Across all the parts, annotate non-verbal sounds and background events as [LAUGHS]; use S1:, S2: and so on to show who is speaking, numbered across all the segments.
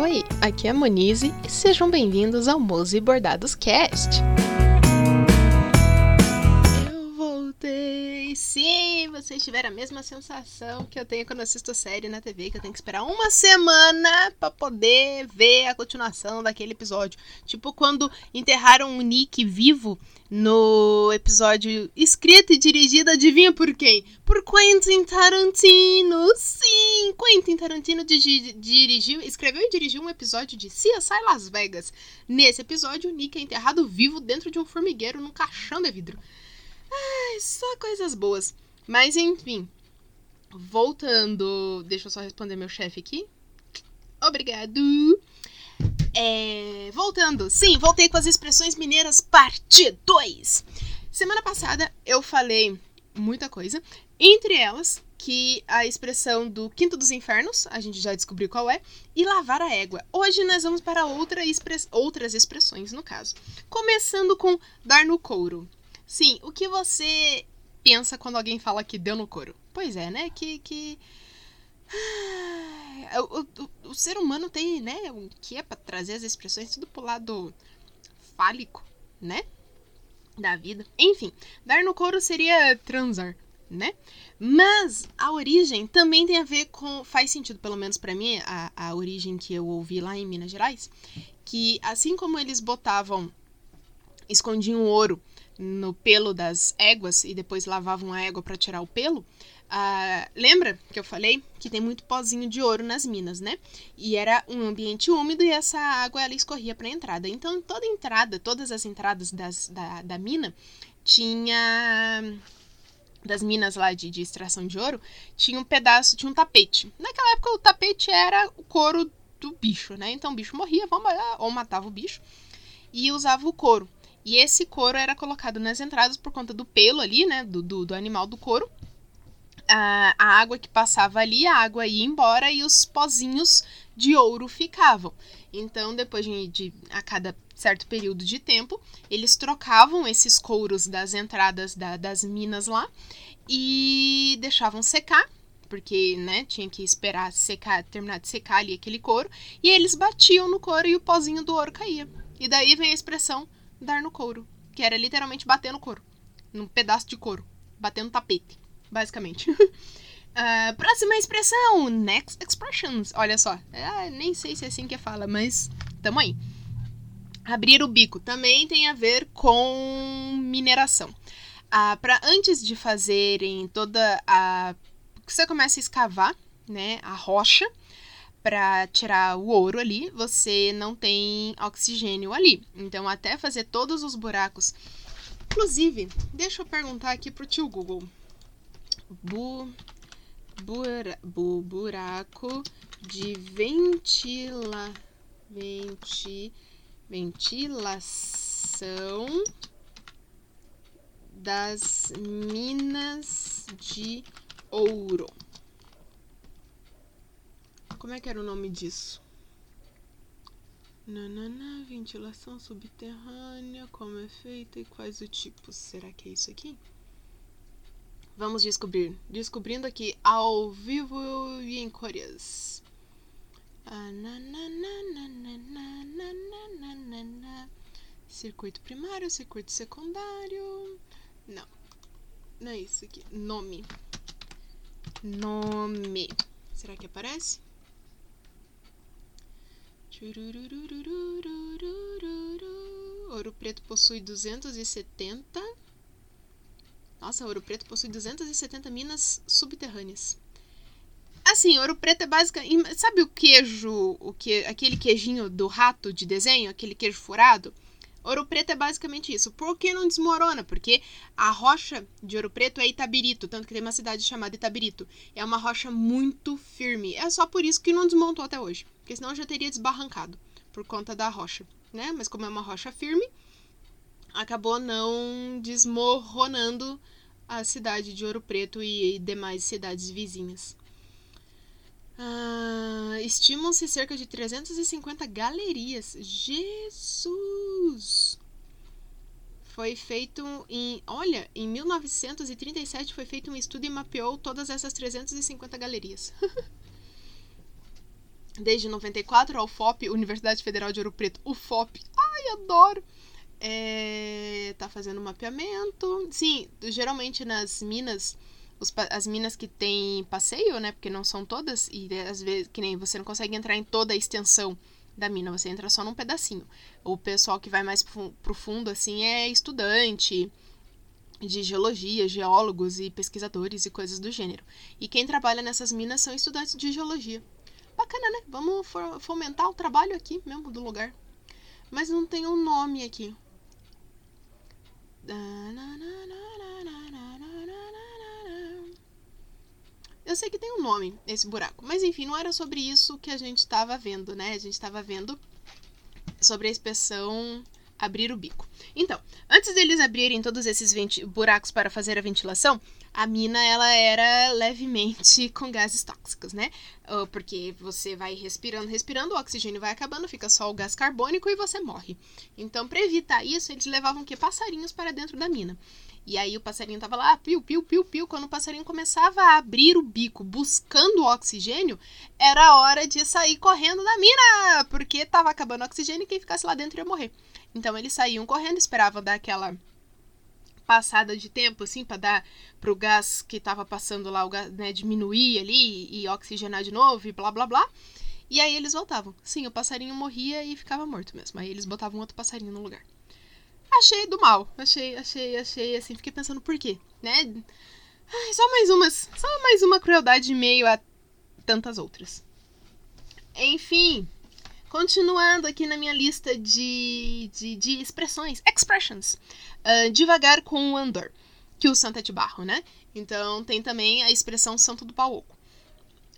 S1: Oi, aqui é a Monize e sejam bem-vindos ao Mose Bordados Cast. Sim, vocês tiveram a mesma sensação que eu tenho quando assisto série na TV, que eu tenho que esperar uma semana para poder ver a continuação daquele episódio. Tipo quando enterraram o Nick vivo no episódio escrito e dirigido, adivinha por quem? Por Quentin Tarantino! Sim! Quentin Tarantino dirigiu, escreveu e dirigiu um episódio de CSI Las Vegas. Nesse episódio, o Nick é enterrado vivo dentro de um formigueiro num caixão de vidro. Ai, só coisas boas. Mas enfim, voltando. Deixa eu só responder meu chefe aqui. Obrigado! É, voltando, sim, voltei com as expressões mineiras, parte 2. Semana passada eu falei muita coisa, entre elas que a expressão do Quinto dos Infernos, a gente já descobriu qual é, e lavar a égua. Hoje nós vamos para outra express outras expressões, no caso. Começando com dar no couro. Sim, o que você pensa quando alguém fala que deu no couro? Pois é, né? Que. que [SIGHS] o, o, o, ser humano tem, né, o que é para trazer as expressões tudo pro lado fálico, né? Da vida. Enfim, dar no couro seria transar, né? Mas a origem também tem a ver com. Faz sentido, pelo menos para mim, a, a origem que eu ouvi lá em Minas Gerais. Que assim como eles botavam. escondiam ouro no pelo das éguas e depois lavavam a égua para tirar o pelo. Uh, lembra que eu falei que tem muito pozinho de ouro nas minas, né? E era um ambiente úmido e essa água ela escorria para a entrada. Então, toda entrada, todas as entradas das, da, da mina tinha das minas lá de, de extração de ouro, tinha um pedaço, tinha um tapete. Naquela época o tapete era o couro do bicho, né? Então o bicho morria, vamos, ou matava o bicho e usava o couro. E esse couro era colocado nas entradas por conta do pelo ali, né? Do, do, do animal do couro a, a água que passava ali, a água ia embora e os pozinhos de ouro ficavam. Então, depois de, de, a cada certo período de tempo, eles trocavam esses couros das entradas da, das minas lá e deixavam secar, porque, né, tinha que esperar secar, terminar de secar ali aquele couro, e eles batiam no couro e o pozinho do ouro caía. E daí vem a expressão dar no couro, que era literalmente bater no couro, num pedaço de couro, bater no tapete basicamente. uh, [LAUGHS] próxima expressão, next expressions. Olha só, uh, nem sei se é assim que fala, mas tamo aí. Abrir o bico também tem a ver com mineração. Uh, para antes de fazerem toda a você começa a escavar, né, a rocha para tirar o ouro ali, você não tem oxigênio ali. Então, até fazer todos os buracos. Inclusive, deixa eu perguntar aqui pro tio Google bu, bura, bu, buraco de ventila, venti, ventilação das minas de ouro. Como é que era o nome disso? Nanana, ventilação subterrânea, como é feita e quais os tipos. Será que é isso aqui? Vamos descobrir. Descobrindo aqui ao vivo e em cores. Circuito primário, circuito secundário. Não. Não é isso aqui. Nome. Nome. Será que aparece? Ouro Preto possui 270 nossa, Ouro Preto possui 270 minas subterrâneas. Assim, Ouro Preto é basicamente. Sabe o queijo, o que, aquele queijinho do rato de desenho, aquele queijo furado? Ouro Preto é basicamente isso. Por que não desmorona? Porque a rocha de Ouro Preto é Itabirito, tanto que tem uma cidade chamada Itabirito. É uma rocha muito firme. É só por isso que não desmontou até hoje. Porque senão já teria desbarrancado por conta da rocha, né? Mas como é uma rocha firme, acabou não desmoronando a cidade de Ouro Preto e demais cidades vizinhas. Ah, Estimam-se cerca de 350 galerias. Jesus! Foi feito em. Olha, em 1937 foi feito um estudo e mapeou todas essas 350 galerias. [LAUGHS] desde 94, a UFOP, Universidade Federal de Ouro Preto, UFOP. Ai, adoro! É, tá fazendo mapeamento. Sim, geralmente nas minas, os, as minas que tem passeio, né? Porque não são todas, e às vezes, que nem você não consegue entrar em toda a extensão da mina, você entra só num pedacinho. O pessoal que vai mais pro fundo, assim, é estudante de geologia, geólogos e pesquisadores e coisas do gênero. E quem trabalha nessas minas são estudantes de geologia. Bacana, né? Vamos fomentar o trabalho aqui mesmo do lugar. Mas não tem um nome aqui. Eu sei que tem um nome esse buraco, mas enfim, não era sobre isso que a gente estava vendo, né? A gente estava vendo sobre a inspeção abrir o bico. Então, antes deles abrirem todos esses buracos para fazer a ventilação, a mina ela era levemente [LAUGHS] com gases tóxicos, né? Porque você vai respirando, respirando, o oxigênio vai acabando, fica só o gás carbônico e você morre. Então, para evitar isso, eles levavam que passarinhos para dentro da mina. E aí o passarinho tava lá, piu, piu, piu, piu. Quando o passarinho começava a abrir o bico buscando o oxigênio, era hora de sair correndo da mina, porque tava acabando o oxigênio e quem ficasse lá dentro ia morrer. Então eles saíam correndo, esperavam dar aquela passada de tempo, assim, para dar pro gás que tava passando lá, o gás, né, diminuir ali e oxigenar de novo e blá blá blá. E aí eles voltavam. Sim, o passarinho morria e ficava morto mesmo. Aí eles botavam outro passarinho no lugar. Achei do mal. Achei, achei, achei, assim, fiquei pensando por quê, né? Ai, só mais umas, só mais uma crueldade meio a tantas outras. Enfim, Continuando aqui na minha lista de, de, de expressões, expressions. Uh, devagar com o andor, que o santo é de barro, né? Então tem também a expressão santo do pau oco.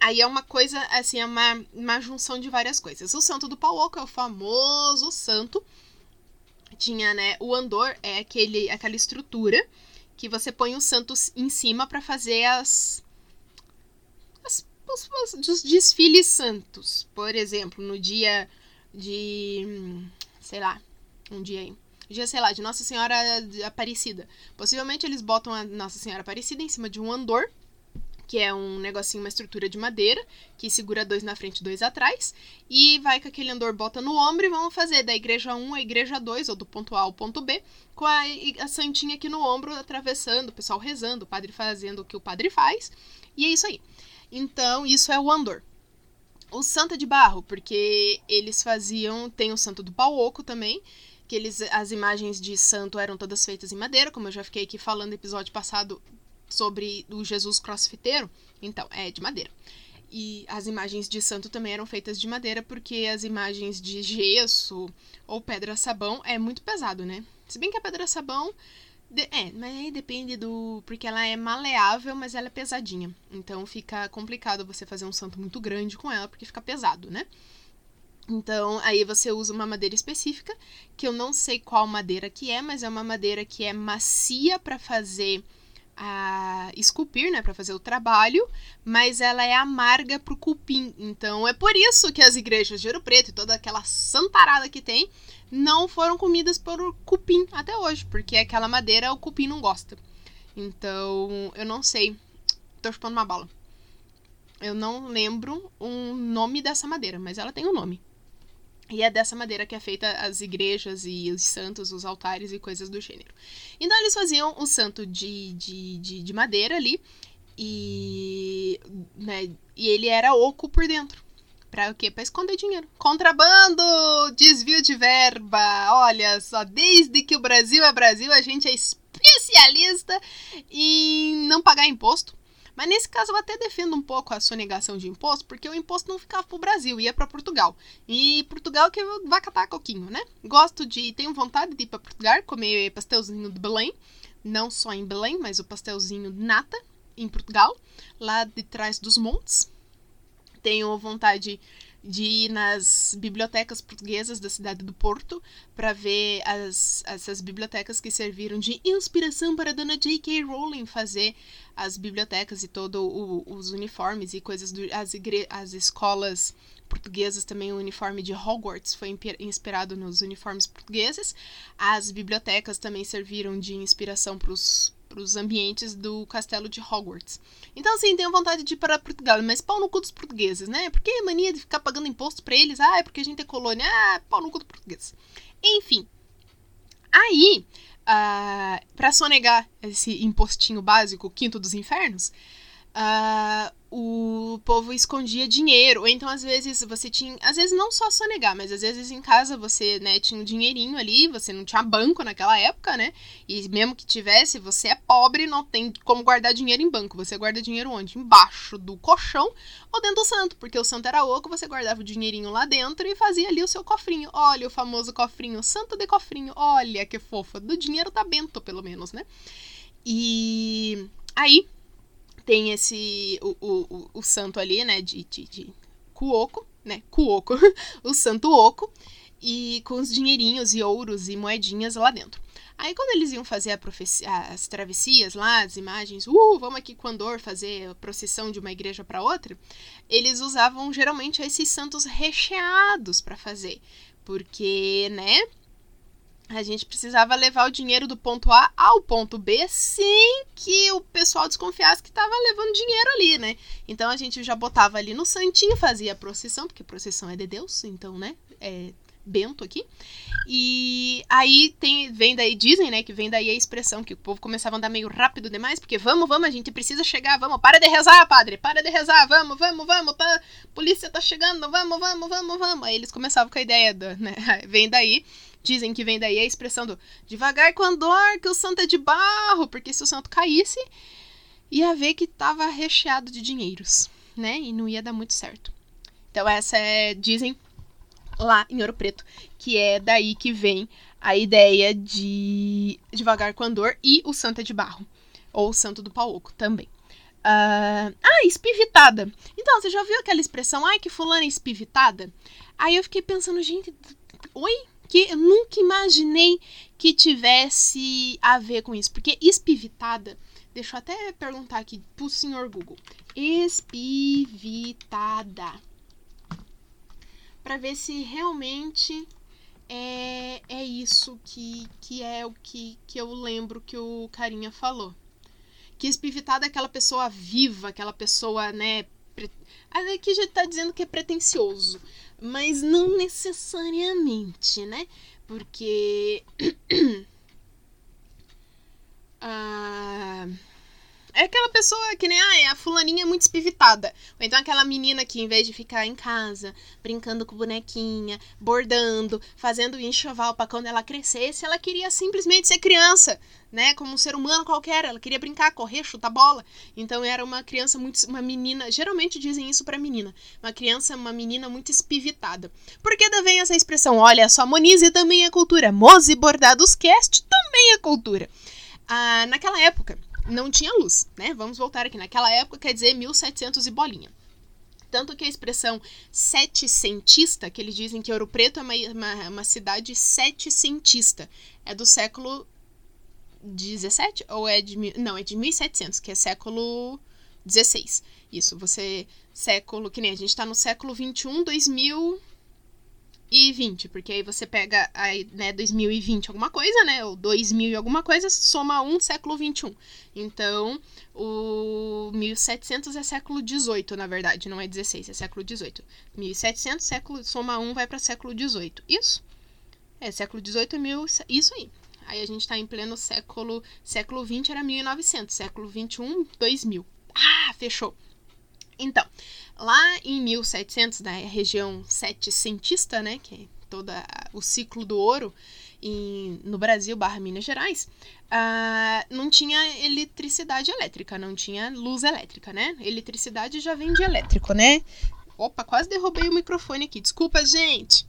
S1: Aí é uma coisa, assim, é uma, uma junção de várias coisas. O santo do pau oco é o famoso santo. Tinha, né? O andor é aquele, aquela estrutura que você põe o santo em cima para fazer as, os, os desfiles santos. Por exemplo, no dia de. sei lá, um dia aí. Dia, sei lá, de Nossa Senhora Aparecida. Possivelmente eles botam a Nossa Senhora Aparecida em cima de um andor, que é um negocinho, uma estrutura de madeira, que segura dois na frente e dois atrás, e vai com aquele andor, bota no ombro e vamos fazer da igreja 1 à igreja 2, ou do ponto A ao ponto B, com a, a santinha aqui no ombro, atravessando, o pessoal rezando, o padre fazendo o que o padre faz, e é isso aí. Então, isso é o Andor. O Santa de Barro, porque eles faziam. Tem o Santo do Pau Oco também, que eles, as imagens de santo eram todas feitas em madeira, como eu já fiquei aqui falando no episódio passado sobre o Jesus crossfiteiro. Então, é de madeira. E as imagens de santo também eram feitas de madeira, porque as imagens de gesso ou pedra-sabão é muito pesado, né? Se bem que a pedra-sabão de, é, mas aí depende do. Porque ela é maleável, mas ela é pesadinha. Então fica complicado você fazer um santo muito grande com ela, porque fica pesado, né? Então, aí você usa uma madeira específica, que eu não sei qual madeira que é, mas é uma madeira que é macia para fazer a esculpir, né, para fazer o trabalho, mas ela é amarga pro cupim. Então, é por isso que as igrejas de Ouro Preto e toda aquela santarada que tem não foram comidas por cupim até hoje, porque aquela madeira o cupim não gosta. Então, eu não sei. Tô chupando uma bala. Eu não lembro o um nome dessa madeira, mas ela tem um nome. E é dessa madeira que é feita as igrejas e os santos, os altares e coisas do gênero. Então eles faziam o santo de, de, de, de madeira ali e, né, e ele era oco por dentro. Pra o quê? Pra esconder dinheiro. Contrabando! Desvio de verba! Olha só, desde que o Brasil é Brasil, a gente é especialista em não pagar imposto. Mas nesse caso eu até defendo um pouco a sonegação de imposto, porque o imposto não ficava pro Brasil, ia para Portugal. E Portugal que vai catar coquinho, né? Gosto de, tenho vontade de ir para Portugal, comer pastelzinho de Belém, não só em Belém, mas o pastelzinho de nata em Portugal, lá de trás dos montes tenho vontade de ir nas bibliotecas portuguesas da cidade do Porto para ver as, essas bibliotecas que serviram de inspiração para a dona J.K. Rowling fazer as bibliotecas e todos os uniformes e coisas do, as, igre, as escolas portuguesas também o uniforme de Hogwarts foi inspirado nos uniformes portugueses as bibliotecas também serviram de inspiração para os os ambientes do castelo de Hogwarts. Então, assim, tenho vontade de ir para Portugal, mas pau no cu dos portugueses, né? Por que mania de ficar pagando imposto para eles? Ah, é porque a gente é colônia. Ah, pau no cu dos portugueses. Enfim. Aí, uh, para sonegar esse impostinho básico, quinto dos infernos, uh, o povo escondia dinheiro. Ou então, às vezes, você tinha. Às vezes, não só sonegar, mas às vezes em casa você né, tinha um dinheirinho ali, você não tinha banco naquela época, né? E mesmo que tivesse, você é pobre, não tem como guardar dinheiro em banco. Você guarda dinheiro onde? Embaixo do colchão ou dentro do santo, porque o santo era oco, você guardava o dinheirinho lá dentro e fazia ali o seu cofrinho. Olha o famoso cofrinho, santo de cofrinho. Olha que fofa. Do dinheiro tá bento, pelo menos, né? E aí tem esse. O, o, o, santo ali, né? De, de, de Kuoko, né? Kuoko. [LAUGHS] o santo Oco. E com os dinheirinhos e ouros e moedinhas lá dentro. Aí quando eles iam fazer as travessias lá, as imagens, uh, vamos aqui com Andor fazer a procissão de uma igreja para outra, eles usavam geralmente esses santos recheados para fazer, porque, né, a gente precisava levar o dinheiro do ponto A ao ponto B sem que o pessoal desconfiasse que estava levando dinheiro ali, né? Então a gente já botava ali no santinho, fazia a procissão, porque procissão é de Deus, então, né? É bento aqui. E aí tem, vem daí, dizem, né, que vem daí a expressão que o povo começava a andar meio rápido demais, porque vamos, vamos, a gente precisa chegar, vamos, para de rezar, padre, para de rezar, vamos, vamos, vamos, tá, polícia tá chegando, vamos, vamos, vamos, vamos. Aí eles começavam com a ideia, do, né, [LAUGHS] vem daí Dizem que vem daí a expressão do devagar com andor, que o santo é de barro, porque se o santo caísse, ia ver que estava recheado de dinheiros, né? E não ia dar muito certo. Então essa é, dizem lá em Ouro Preto, que é daí que vem a ideia de devagar com andor e o santo é de barro, ou o santo do pau oco também. Uh, ah, espivitada. Então, você já viu aquela expressão, ai, que fulana é espivitada? Aí eu fiquei pensando, gente, oi? Que eu nunca imaginei que tivesse a ver com isso. Porque espivitada, deixa eu até perguntar aqui pro senhor Google. Espivitada. Para ver se realmente é, é isso que, que é o que, que eu lembro que o carinha falou. Que espivitada é aquela pessoa viva, aquela pessoa, né? Aqui já tá dizendo que é pretencioso mas não necessariamente, né? Porque. [CLEARS THROAT] ah, é aquela pessoa que nem, ah, a fulaninha é muito espivitada. Ou então aquela menina que, em vez de ficar em casa, brincando com bonequinha, bordando, fazendo enxoval para quando ela crescesse, ela queria simplesmente ser criança, né? Como um ser humano qualquer. Ela queria brincar, correr, chutar bola. Então era uma criança muito. Uma menina. Geralmente dizem isso pra menina. Uma criança, uma menina muito espivitada. Por que vem essa expressão? Olha só, Monize também é cultura. Mose Bordados Cast também é cultura. Ah, naquela época não tinha luz, né? Vamos voltar aqui. Naquela época quer dizer 1700 e bolinha. Tanto que a expressão setecentista, que eles dizem que Ouro Preto é uma, uma, uma cidade setecentista, é do século 17 ou é de não é de 1700 que é século 16 isso você século que nem a gente está no século 21 2000 e 20, porque aí você pega aí, né, 2020 alguma coisa, né, ou 2000 e alguma coisa, soma um século 21. Então, o 1700 é século 18, na verdade, não é 16, é século 18. 1700 século soma um vai para século 18. Isso? É século 18 é mil, isso aí. Aí a gente está em pleno século, século 20 era 1900, século 21 2000. Ah, fechou. Então, lá em 1700, na região setecentista, né, que é todo o ciclo do ouro em, no Brasil barra Minas Gerais, uh, não tinha eletricidade elétrica, não tinha luz elétrica, né? Eletricidade já vem de elétrico, né? Opa, quase derrubei o microfone aqui, desculpa, gente.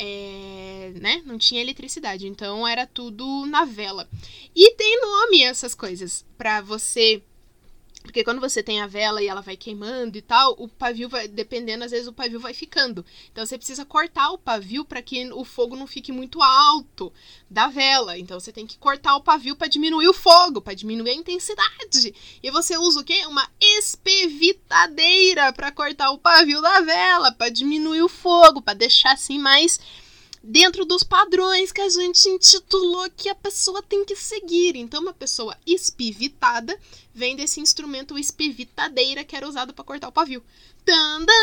S1: É, né? Não tinha eletricidade, então era tudo na vela. E tem nome essas coisas para você porque quando você tem a vela e ela vai queimando e tal, o pavio vai, dependendo, às vezes o pavio vai ficando. Então você precisa cortar o pavio para que o fogo não fique muito alto da vela. Então você tem que cortar o pavio para diminuir o fogo, para diminuir a intensidade. E você usa o quê? Uma espevitadeira para cortar o pavio da vela, para diminuir o fogo, para deixar assim mais dentro dos padrões que a gente intitulou que a pessoa tem que seguir. Então, uma pessoa espivitada vem desse instrumento espivitadeira que era usado para cortar o pavio. Tandam!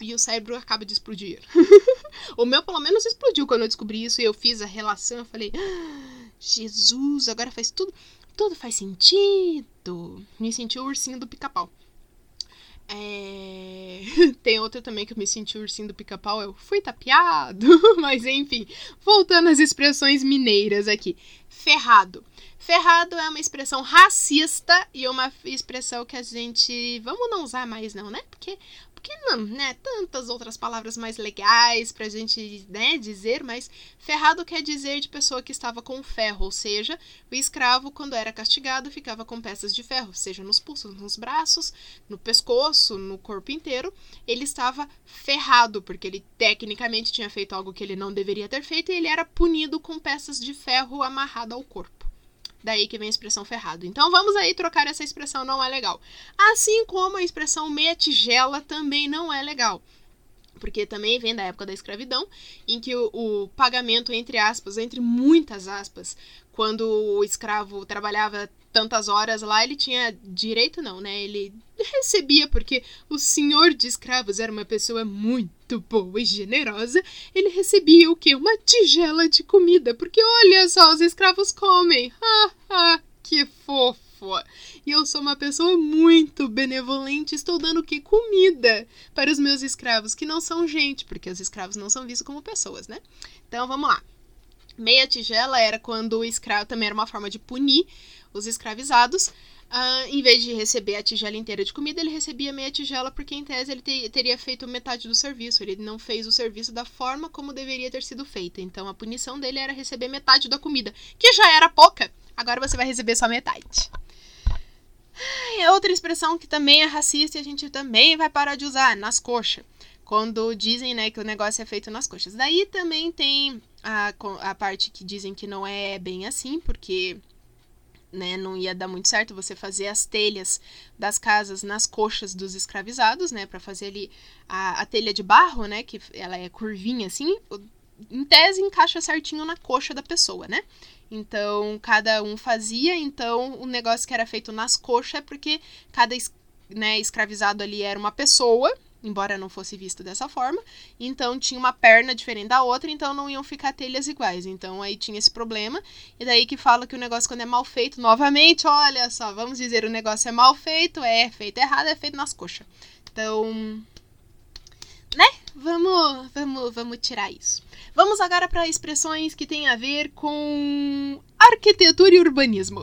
S1: E o cérebro acaba de explodir. [LAUGHS] o meu, pelo menos, explodiu quando eu descobri isso e eu fiz a relação. Eu falei, ah, Jesus, agora faz tudo. Tudo faz sentido. Me senti o ursinho do pica-pau. É... [LAUGHS] Tem outra também que eu me senti ursinho do pica-pau, eu fui tapeado. [LAUGHS] Mas enfim, voltando às expressões mineiras aqui. Ferrado. Ferrado é uma expressão racista e uma expressão que a gente. Vamos não usar mais, não, né? Porque porque não, né? Tantas outras palavras mais legais pra gente né, dizer, mas ferrado quer dizer de pessoa que estava com ferro, ou seja, o escravo, quando era castigado, ficava com peças de ferro, seja nos pulsos, nos braços, no pescoço, no corpo inteiro. Ele estava ferrado, porque ele tecnicamente tinha feito algo que ele não deveria ter feito e ele era punido com peças de ferro amarrado ao corpo. Daí que vem a expressão ferrado. Então vamos aí trocar essa expressão não é legal. Assim como a expressão meia tigela também não é legal. Porque também vem da época da escravidão, em que o, o pagamento, entre aspas, entre muitas aspas, quando o escravo trabalhava tantas horas lá, ele tinha direito, não, né? Ele recebia, porque o senhor de escravos era uma pessoa muito boa e generosa. Ele recebia o quê? Uma tigela de comida, porque olha só, os escravos comem. [LAUGHS] Ah, ah, que fofo. E eu sou uma pessoa muito benevolente, estou dando o quê? Comida para os meus escravos, que não são gente, porque os escravos não são vistos como pessoas, né? Então vamos lá. Meia tigela era quando o escravo também era uma forma de punir os escravizados. Uh, em vez de receber a tigela inteira de comida, ele recebia meia tigela, porque em tese ele te, teria feito metade do serviço. Ele não fez o serviço da forma como deveria ter sido feita. Então a punição dele era receber metade da comida, que já era pouca. Agora você vai receber só metade. É outra expressão que também é racista e a gente também vai parar de usar, nas coxas. Quando dizem né, que o negócio é feito nas coxas. Daí também tem a, a parte que dizem que não é bem assim, porque né, não ia dar muito certo você fazer as telhas das casas nas coxas dos escravizados, né, para fazer ali a, a, telha de barro, né, que ela é curvinha assim, em tese encaixa certinho na coxa da pessoa, né? Então, cada um fazia, então o negócio que era feito nas coxas é porque cada né, escravizado ali era uma pessoa, embora não fosse visto dessa forma. Então tinha uma perna diferente da outra, então não iam ficar telhas iguais. Então aí tinha esse problema. E daí que fala que o negócio quando é mal feito, novamente, olha só, vamos dizer, o negócio é mal feito, é feito errado, é feito nas coxas. Então, né? Vamos, vamos, vamos tirar isso. Vamos agora para expressões que têm a ver com arquitetura e urbanismo.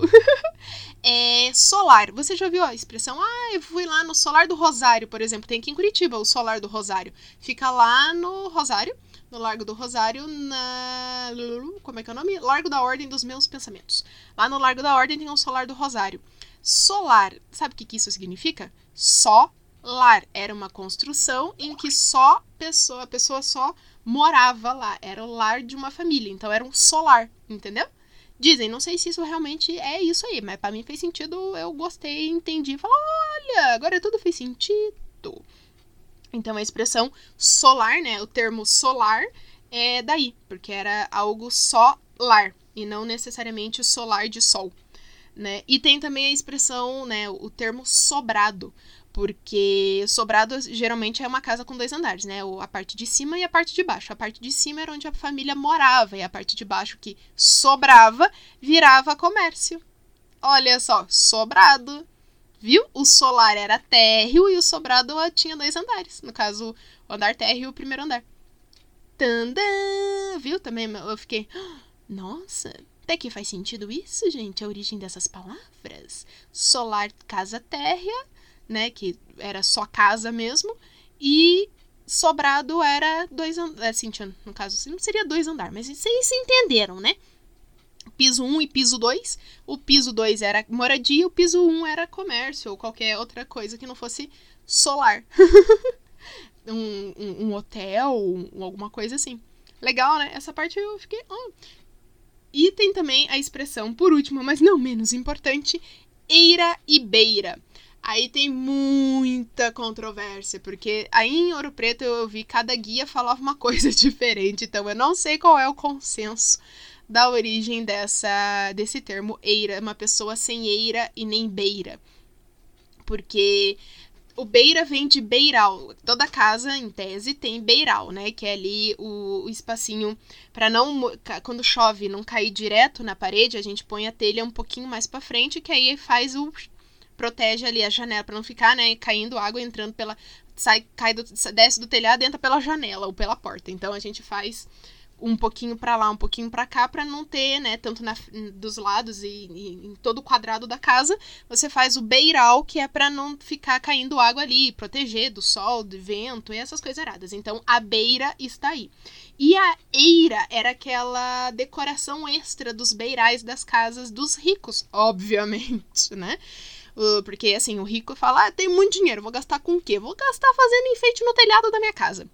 S1: [LAUGHS] é solar. Você já viu a expressão? Ah, eu fui lá no Solar do Rosário, por exemplo. Tem aqui em Curitiba o Solar do Rosário. Fica lá no Rosário, no Largo do Rosário, na. Como é que é o nome? Largo da Ordem dos Meus Pensamentos. Lá no Largo da Ordem tem o Solar do Rosário. Solar, sabe o que, que isso significa? Só lar. Era uma construção em que só pessoa, a pessoa só morava lá. Era o lar de uma família. Então era um solar, entendeu? Dizem, não sei se isso realmente é isso aí, mas para mim fez sentido, eu gostei, entendi. Falei, olha, agora tudo fez sentido. Então a expressão solar, né? O termo solar é daí, porque era algo solar e não necessariamente solar de sol, né? E tem também a expressão, né, o termo sobrado, porque sobrado geralmente é uma casa com dois andares, né? A parte de cima e a parte de baixo. A parte de cima era onde a família morava, e a parte de baixo que sobrava virava comércio. Olha só, sobrado. Viu? O solar era térreo e o sobrado tinha dois andares. No caso, o andar térreo e o primeiro andar. Tandã! Viu? Também eu fiquei. Nossa, até que faz sentido isso, gente? A origem dessas palavras. Solar, casa térrea né? Que era só casa mesmo. E sobrado era dois andares. É, assim, no caso, não seria dois andares, mas vocês se entenderam, né? Piso 1 um e piso 2. O piso 2 era moradia, o piso 1 um era comércio ou qualquer outra coisa que não fosse solar. [LAUGHS] um, um, um, hotel, um, alguma coisa assim. Legal, né? Essa parte eu fiquei. Oh. E tem também a expressão, por último, mas não menos importante, eira e beira. Aí tem muita controvérsia, porque aí em Ouro Preto eu vi cada guia falava uma [LAUGHS] coisa diferente, então eu não sei qual é o consenso da origem dessa desse termo eira, uma pessoa sem eira e nem beira. Porque o beira vem de beiral. Toda casa, em tese, tem beiral, né? Que é ali o, o espacinho para não quando chove não cair direto na parede, a gente põe a telha um pouquinho mais para frente, que aí faz o protege ali a janela para não ficar, né, caindo água entrando pela sai cai do, desce do telhado, entra pela janela ou pela porta. Então a gente faz um pouquinho para lá, um pouquinho para cá, para não ter, né, tanto na, dos lados e, e, em todo o quadrado da casa, você faz o beiral, que é para não ficar caindo água ali, proteger do sol, do vento e essas coisas erradas. Então, a beira está aí. E a eira era aquela decoração extra dos beirais das casas dos ricos, obviamente, [LAUGHS] né? Porque, assim, o rico fala, ah, tem muito dinheiro, vou gastar com o quê? Vou gastar fazendo enfeite no telhado da minha casa.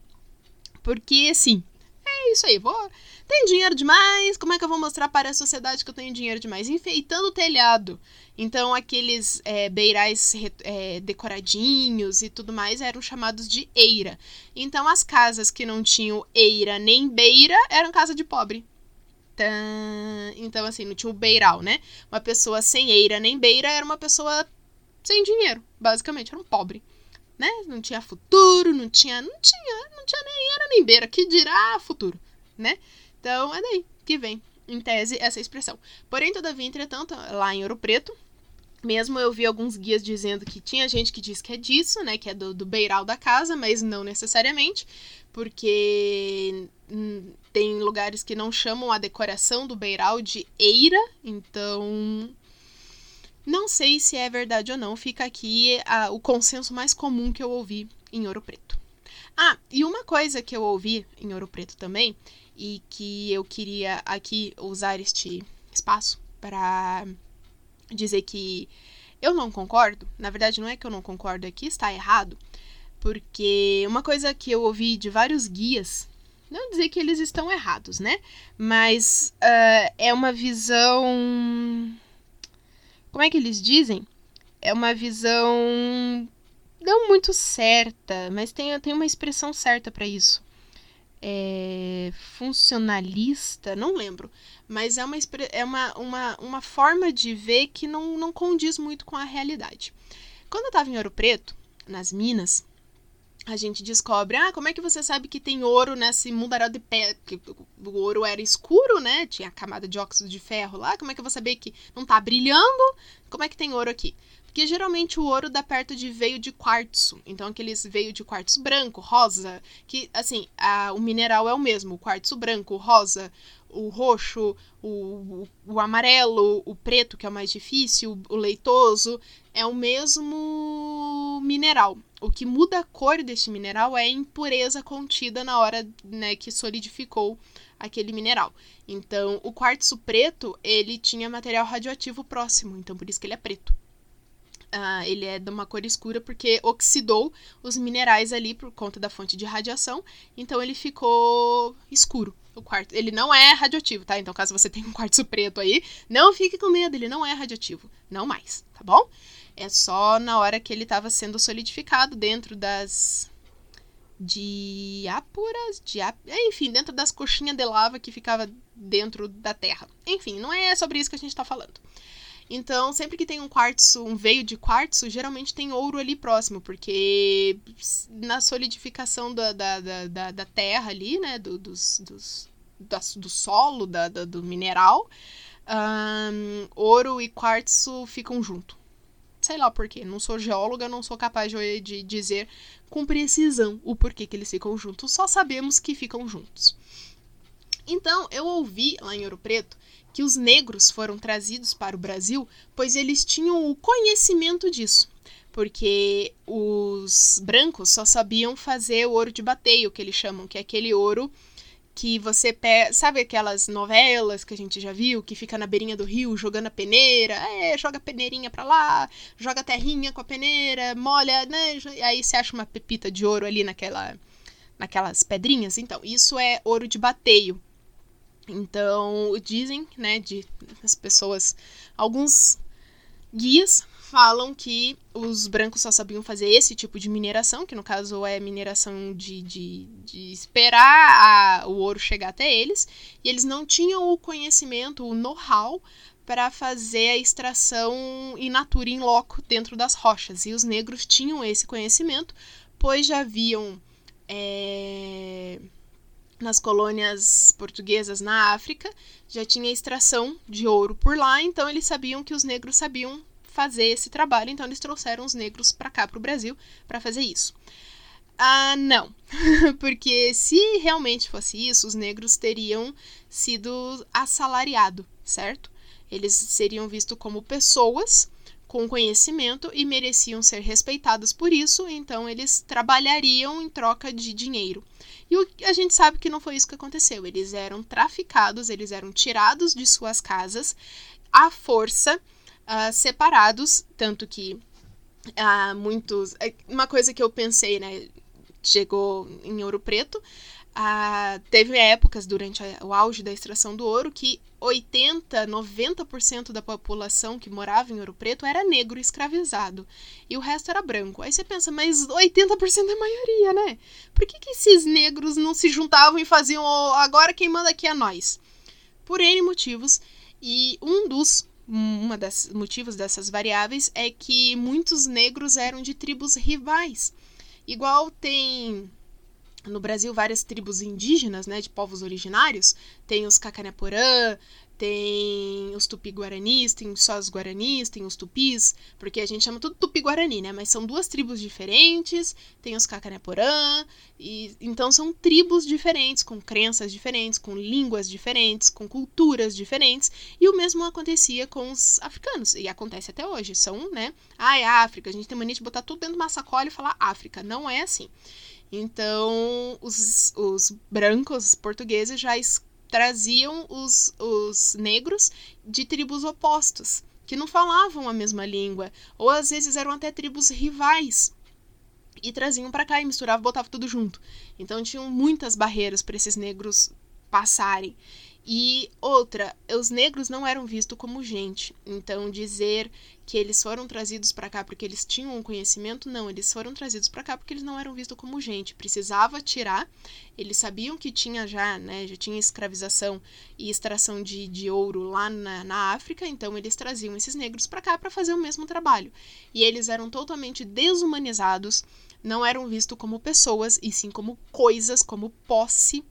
S1: Porque, assim, é isso aí, vou. Tem dinheiro demais, como é que eu vou mostrar para a sociedade que eu tenho dinheiro demais? Enfeitando o telhado. Então, aqueles é, beirais é, decoradinhos e tudo mais eram chamados de eira. Então, as casas que não tinham eira nem beira eram casa de pobre. Então, assim, não tinha o beiral, né? Uma pessoa sem eira nem beira era uma pessoa sem dinheiro, basicamente, era um pobre né? Não tinha futuro, não tinha, não tinha, não tinha nem era nem beira, que dirá futuro, né? Então é daí que vem, em tese, essa expressão. Porém, todavia, entretanto, lá em Ouro Preto, mesmo eu vi alguns guias dizendo que tinha gente que diz que é disso, né? Que é do, do beiral da casa, mas não necessariamente, porque tem lugares que não chamam a decoração do beiral de eira, então não sei se é verdade ou não, fica aqui a, o consenso mais comum que eu ouvi em Ouro Preto. Ah, e uma coisa que eu ouvi em Ouro Preto também, e que eu queria aqui usar este espaço para dizer que eu não concordo, na verdade não é que eu não concordo, é que está errado, porque uma coisa que eu ouvi de vários guias, não dizer que eles estão errados, né? Mas uh, é uma visão como é que eles dizem? É uma visão não muito certa, mas tem, tem uma expressão certa para isso. É, funcionalista, não lembro, mas é, uma, é uma, uma, uma forma de ver que não, não condiz muito com a realidade. Quando eu estava em Ouro Preto, nas Minas, a gente descobre, ah, como é que você sabe que tem ouro nesse mundaréu de pé? Porque o ouro era escuro, né? Tinha a camada de óxido de ferro lá. Como é que eu vou saber que não tá brilhando? Como é que tem ouro aqui? Porque geralmente o ouro dá perto de veio de quartzo. Então, aqueles veio de quartzo branco, rosa, que, assim, a, o mineral é o mesmo. O quartzo branco, o rosa, o roxo, o, o, o, amarelo, o preto, que é o mais difícil, o leitoso, é o mesmo mineral. O que muda a cor deste mineral é a impureza contida na hora né, que solidificou aquele mineral. Então, o quartzo preto, ele tinha material radioativo próximo, então por isso que ele é preto. Uh, ele é de uma cor escura porque oxidou os minerais ali por conta da fonte de radiação, então ele ficou escuro. O quarto, ele não é radioativo, tá? Então, caso você tenha um quartzo preto aí, não fique com medo, ele não é radioativo, não mais, tá bom? É só na hora que ele estava sendo solidificado dentro das diáporas, diáp... enfim, dentro das coxinhas de lava que ficava dentro da terra. Enfim, não é sobre isso que a gente está falando. Então, sempre que tem um quartzo, um veio de quartzo, geralmente tem ouro ali próximo, porque na solidificação da, da, da, da terra ali, né, do, dos, dos, da, do solo, da, da do mineral, um, ouro e quartzo ficam junto. Sei lá por quê. Não sou geóloga, não sou capaz de, de dizer com precisão o porquê que eles ficam juntos. Só sabemos que ficam juntos. Então, eu ouvi lá em Ouro Preto que os negros foram trazidos para o Brasil, pois eles tinham o conhecimento disso. Porque os brancos só sabiam fazer o ouro de bateio, que eles chamam, que é aquele ouro que você pega. Sabe aquelas novelas que a gente já viu, que fica na beirinha do rio jogando a peneira? É, joga a peneirinha pra lá, joga a terrinha com a peneira, molha, né? Aí você acha uma pepita de ouro ali naquela, naquelas pedrinhas. Então, isso é ouro de bateio. Então, dizem, né, de as pessoas, alguns guias falam que os brancos só sabiam fazer esse tipo de mineração, que no caso é mineração de, de, de esperar a, o ouro chegar até eles, e eles não tinham o conhecimento, o know-how para fazer a extração in natura, in loco, dentro das rochas. E os negros tinham esse conhecimento, pois já haviam. É nas colônias portuguesas na África, já tinha extração de ouro por lá, então eles sabiam que os negros sabiam fazer esse trabalho, então eles trouxeram os negros para cá, para o Brasil, para fazer isso. Ah, não. [LAUGHS] Porque se realmente fosse isso, os negros teriam sido assalariados, certo? Eles seriam vistos como pessoas com conhecimento e mereciam ser respeitados por isso, então eles trabalhariam em troca de dinheiro. E a gente sabe que não foi isso que aconteceu. Eles eram traficados, eles eram tirados de suas casas à força uh, separados, tanto que uh, muitos. É, uma coisa que eu pensei, né? Chegou em Ouro Preto. Uh, teve épocas durante a, o auge da extração do ouro que 80, 90% da população que morava em Ouro Preto era negro escravizado e o resto era branco. Aí você pensa, mas 80% é a maioria, né? Por que, que esses negros não se juntavam e faziam oh, agora quem manda aqui é nós? Por N motivos. E um dos uma das motivos dessas variáveis é que muitos negros eram de tribos rivais. Igual tem no Brasil várias tribos indígenas, né, de povos originários, tem os Cacaneporã, tem os tupi-guaranis, tem só os guaranis, tem os tupis, porque a gente chama tudo tupi-guarani, né? Mas são duas tribos diferentes, tem os cacaneporã, e então são tribos diferentes, com crenças diferentes, com línguas diferentes, com culturas diferentes, e o mesmo acontecia com os africanos, e acontece até hoje. São, né? Ah, é África, a gente tem mania de botar tudo dentro de uma sacola e falar África. Não é assim. Então, os, os brancos portugueses já traziam os, os negros de tribos opostos, que não falavam a mesma língua, ou às vezes eram até tribos rivais. E traziam para cá e misturavam, botavam tudo junto. Então tinham muitas barreiras para esses negros passarem. E outra, os negros não eram vistos como gente. Então dizer que eles foram trazidos para cá porque eles tinham um conhecimento, não, eles foram trazidos para cá porque eles não eram vistos como gente. Precisava tirar. Eles sabiam que tinha já, né, já tinha escravização e extração de, de ouro lá na, na África, então eles traziam esses negros para cá para fazer o mesmo trabalho. E eles eram totalmente desumanizados, não eram vistos como pessoas e sim como coisas, como posse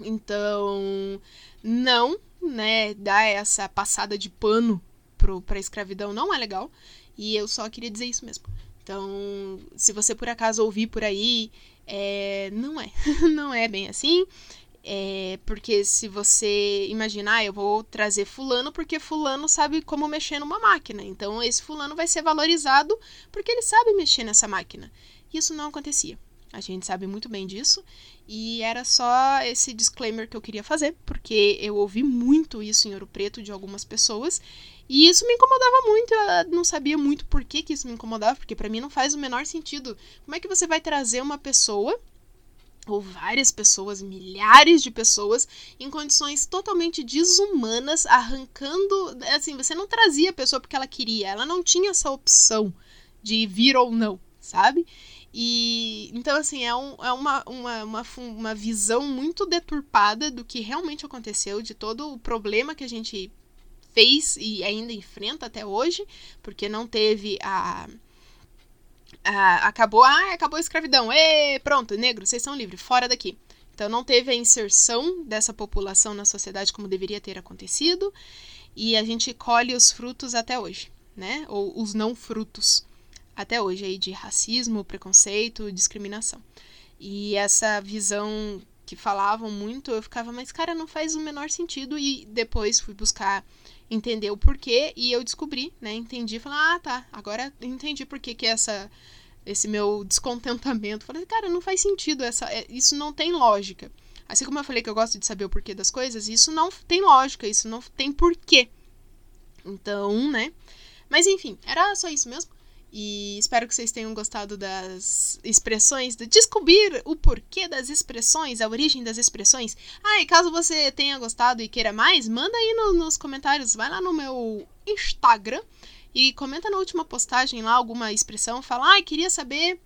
S1: então, não, né, dar essa passada de pano para a escravidão não é legal. E eu só queria dizer isso mesmo. Então, se você por acaso ouvir por aí, é, não é. [LAUGHS] não é bem assim. É, porque se você imaginar, ah, eu vou trazer fulano porque fulano sabe como mexer numa máquina. Então esse fulano vai ser valorizado porque ele sabe mexer nessa máquina. Isso não acontecia. A gente sabe muito bem disso. E era só esse disclaimer que eu queria fazer, porque eu ouvi muito isso em Ouro Preto de algumas pessoas. E isso me incomodava muito, eu não sabia muito por que, que isso me incomodava, porque para mim não faz o menor sentido. Como é que você vai trazer uma pessoa ou várias pessoas, milhares de pessoas, em condições totalmente desumanas, arrancando. Assim, você não trazia a pessoa porque ela queria, ela não tinha essa opção de vir ou não, sabe? E então, assim, é, um, é uma, uma, uma, uma visão muito deturpada do que realmente aconteceu, de todo o problema que a gente fez e ainda enfrenta até hoje, porque não teve a. a acabou, ah, acabou a escravidão, e pronto, negro, vocês são livres, fora daqui. Então não teve a inserção dessa população na sociedade como deveria ter acontecido, e a gente colhe os frutos até hoje, né? Ou os não frutos até hoje aí de racismo, preconceito, discriminação. E essa visão que falavam muito, eu ficava, mas cara, não faz o menor sentido e depois fui buscar entender o porquê e eu descobri, né, entendi, falei, ah, tá, agora entendi por que que essa esse meu descontentamento. Falei, cara, não faz sentido essa, é, isso não tem lógica. Assim como eu falei que eu gosto de saber o porquê das coisas, isso não tem lógica, isso não tem porquê. Então, né? Mas enfim, era só isso mesmo. E espero que vocês tenham gostado das expressões, de descobrir o porquê das expressões, a origem das expressões. Ah, e caso você tenha gostado e queira mais, manda aí no, nos comentários, vai lá no meu Instagram E comenta na última postagem lá alguma expressão, fala, ah, queria saber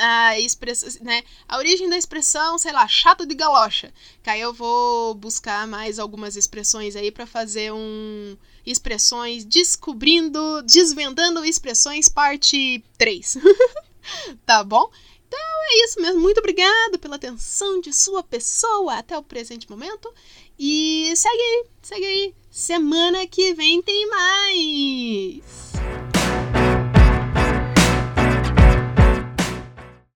S1: a expressão, né, a origem da expressão, sei lá, chato de galocha. Que aí eu vou buscar mais algumas expressões aí para fazer um expressões descobrindo, desvendando expressões parte 3. [LAUGHS] tá bom? Então é isso mesmo. Muito obrigado pela atenção de sua pessoa até o presente momento. E segue aí, segue aí. Semana que vem tem mais!